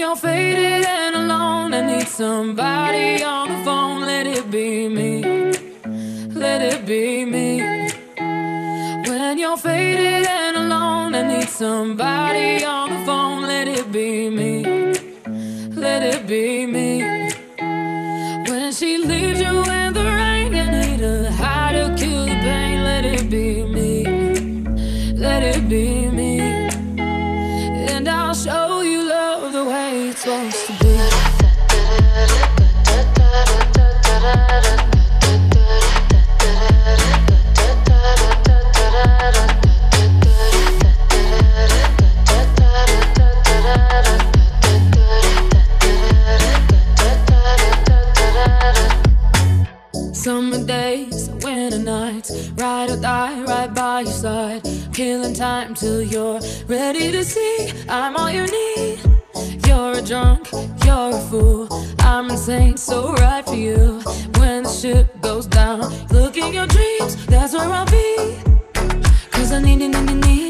You're faded and alone. I need somebody on the phone. Let it be me. Let it be me. When you're faded and alone, I need somebody on the phone. Let it be me. Let it be me. by your side, killing time till you're ready to see. I'm all you need. You're a drunk, you're a fool. I'm insane, so right for you. When the ship goes down, look at your dreams, that's where I'll be. Cause I need, need, need, need.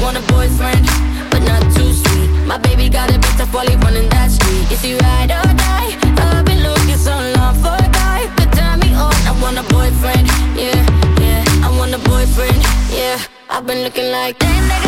want a boyfriend, but not too sweet. My baby got a bitch that's probably running that street. If you ride or die? I've been looking so long for a guy, but turn me on. I want a boyfriend, yeah, yeah. I want a boyfriend, yeah. I've been looking like that nigga.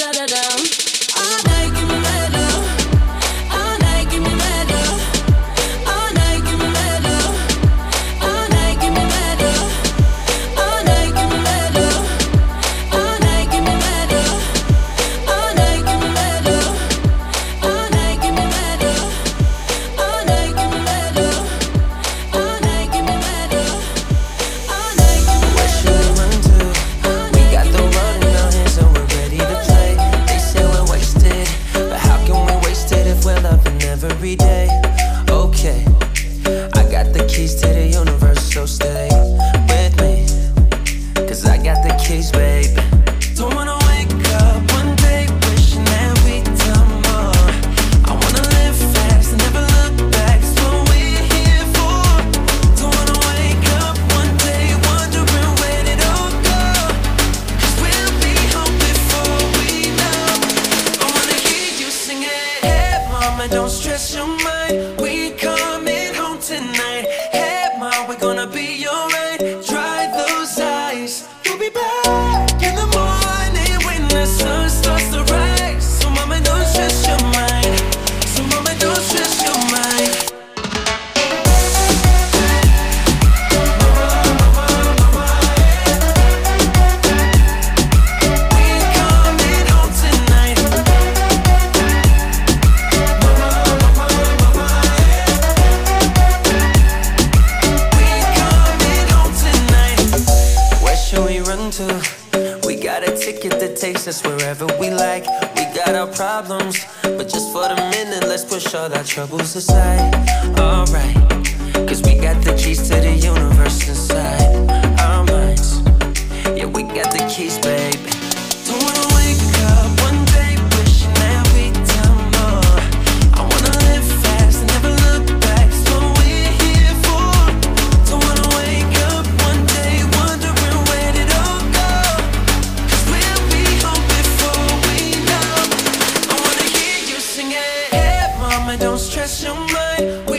problems. But just for the minute, let's push all our troubles aside. Don't stress your mind.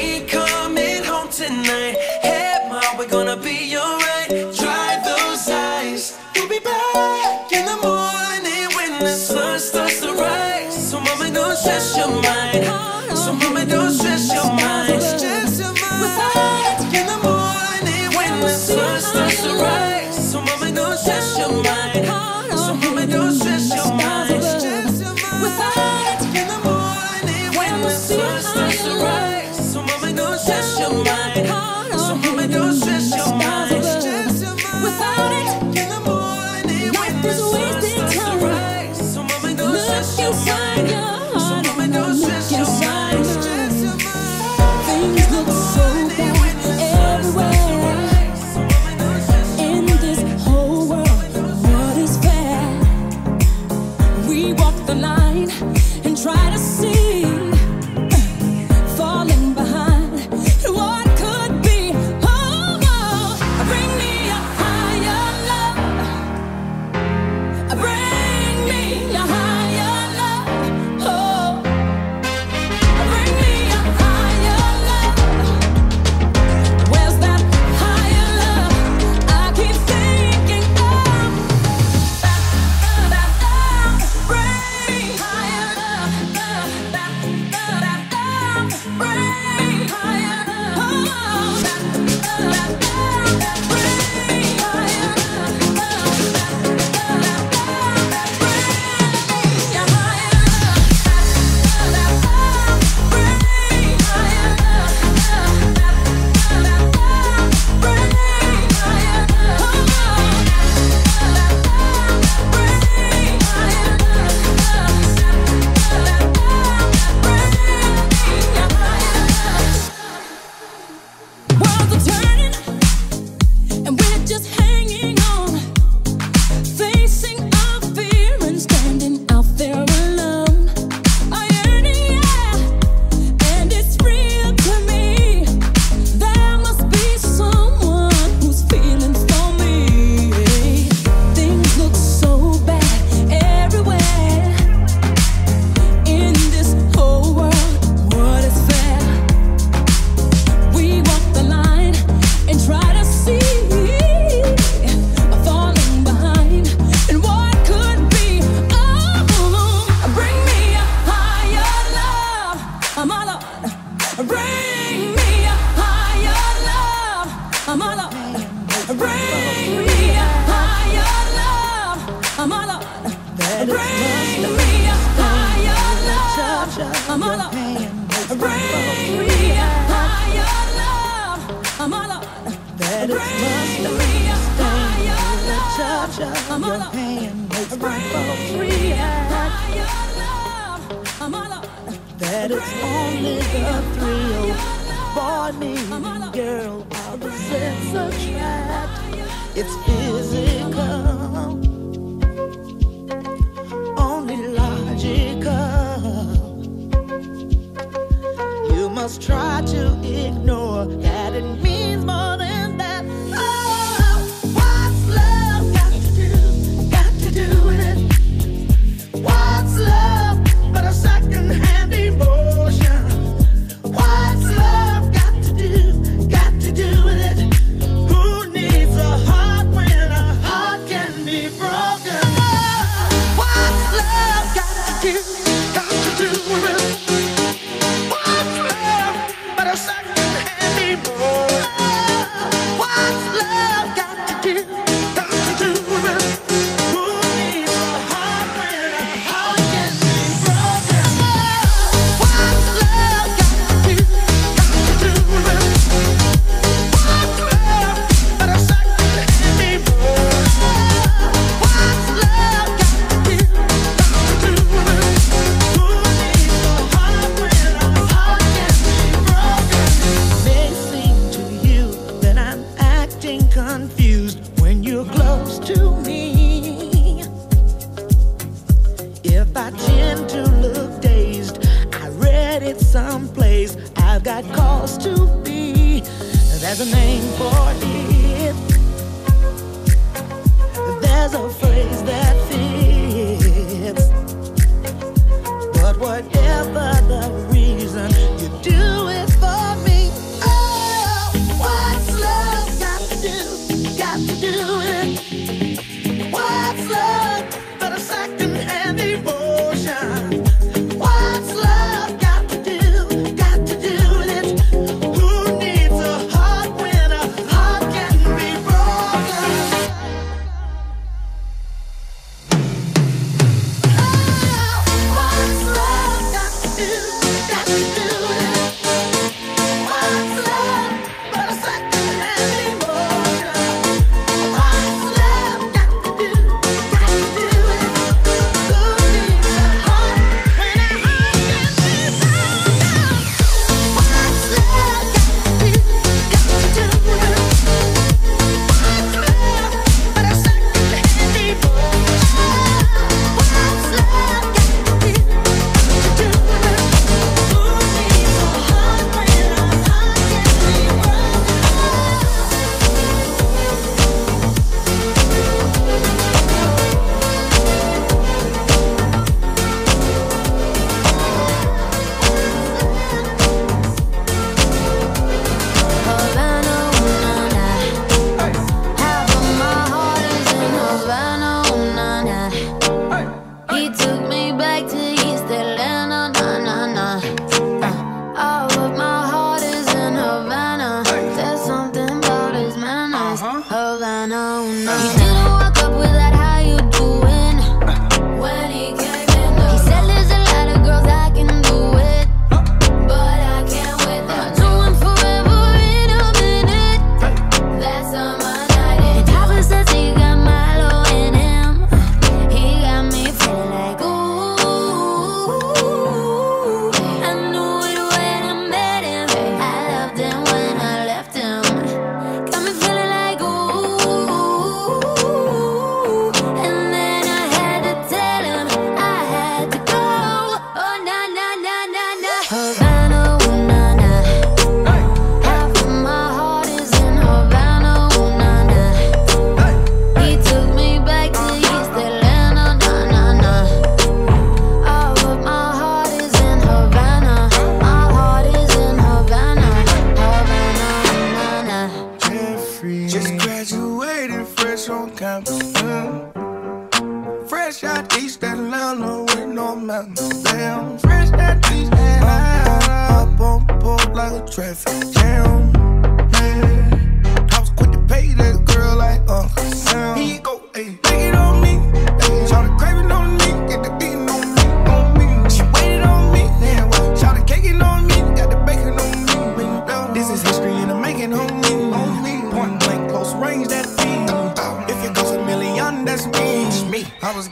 Vamos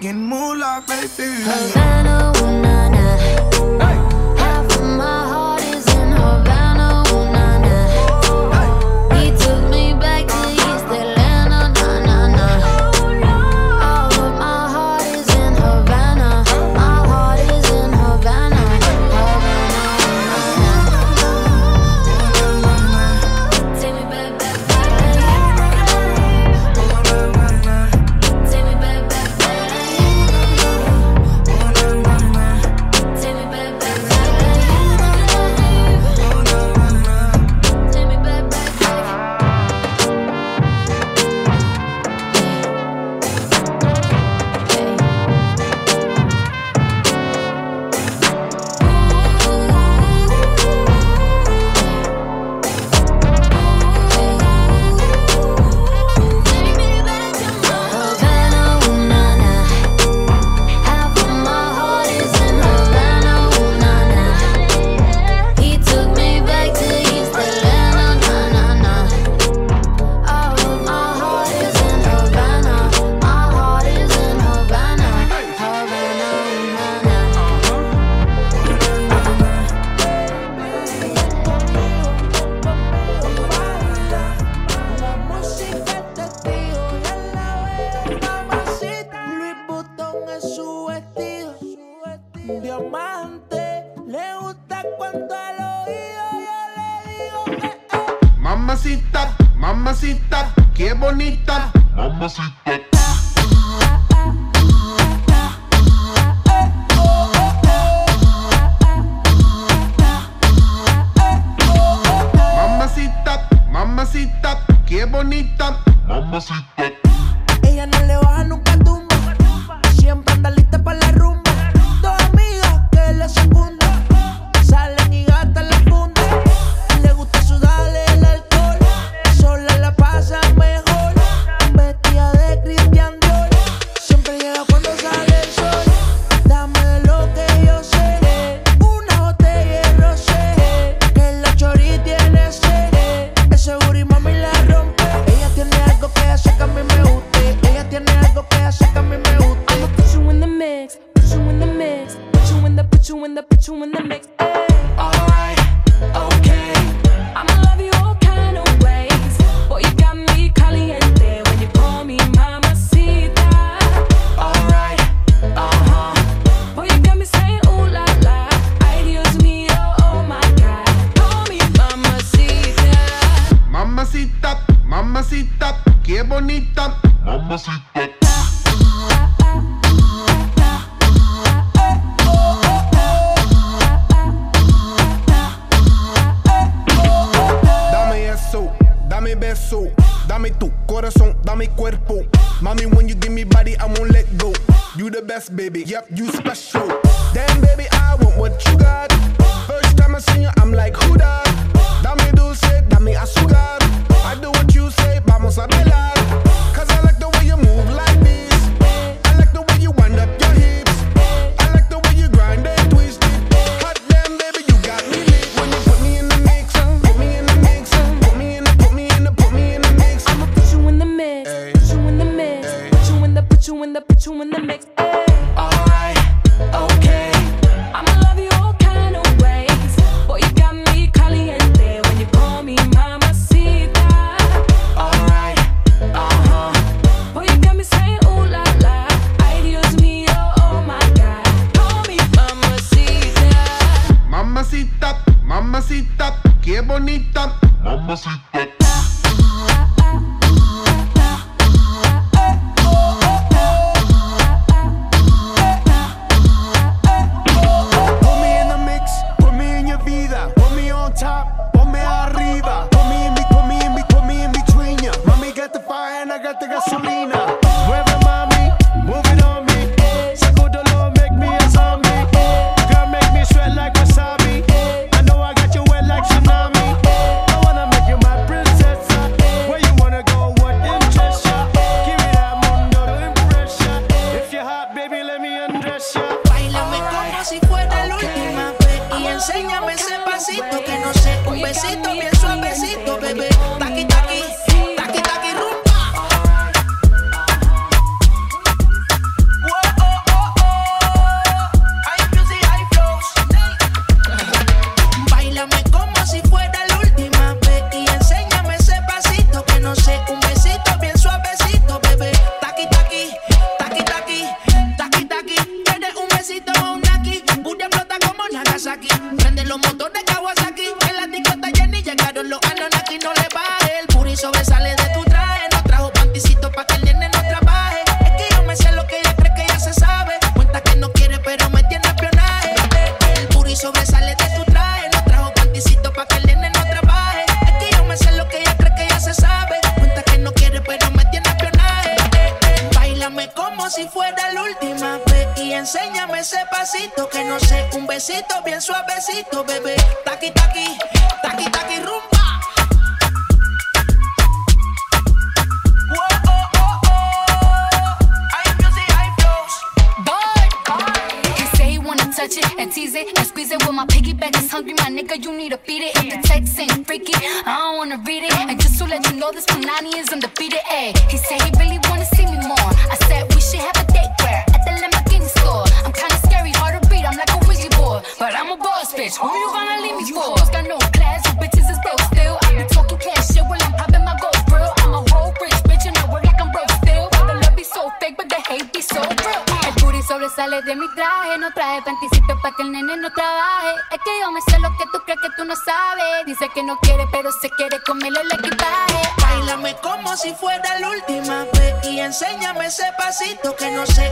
a bailar. aquí. Prende los motores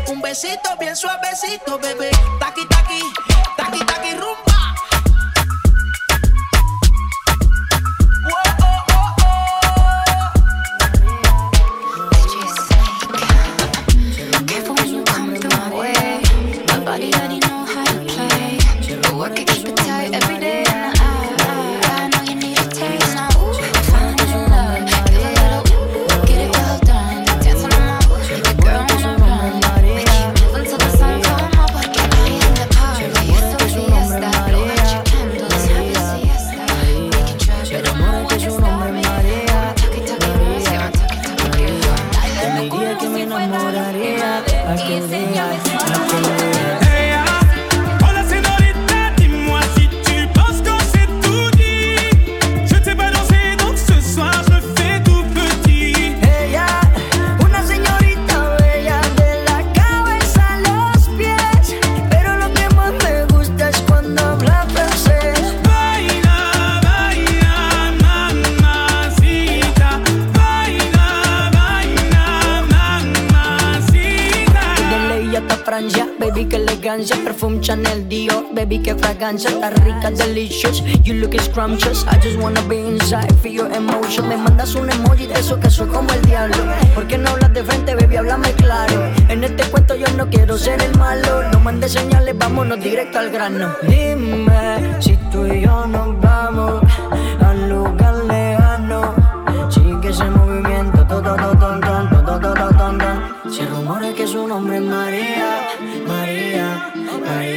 un besito bien suavecito, bebé. elegancia Perfume Chanel Dior, baby, qué fragancia Está rica, delicious, you look scrumptious I just wanna be inside, feel your emotion Me mandas un emoji de eso que soy como el diablo ¿Por qué no hablas de frente, baby? Háblame claro En este cuento yo no quiero ser el malo No mandes señales, vámonos directo al grano Dime si tú y yo nos vamos al lugar lejano Sigue ese movimiento, todo, todo, todo, todo, todo, todo, todo, todo Se rumora que su nombre es María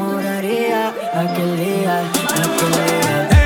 enamoraría aquel día, aquel día.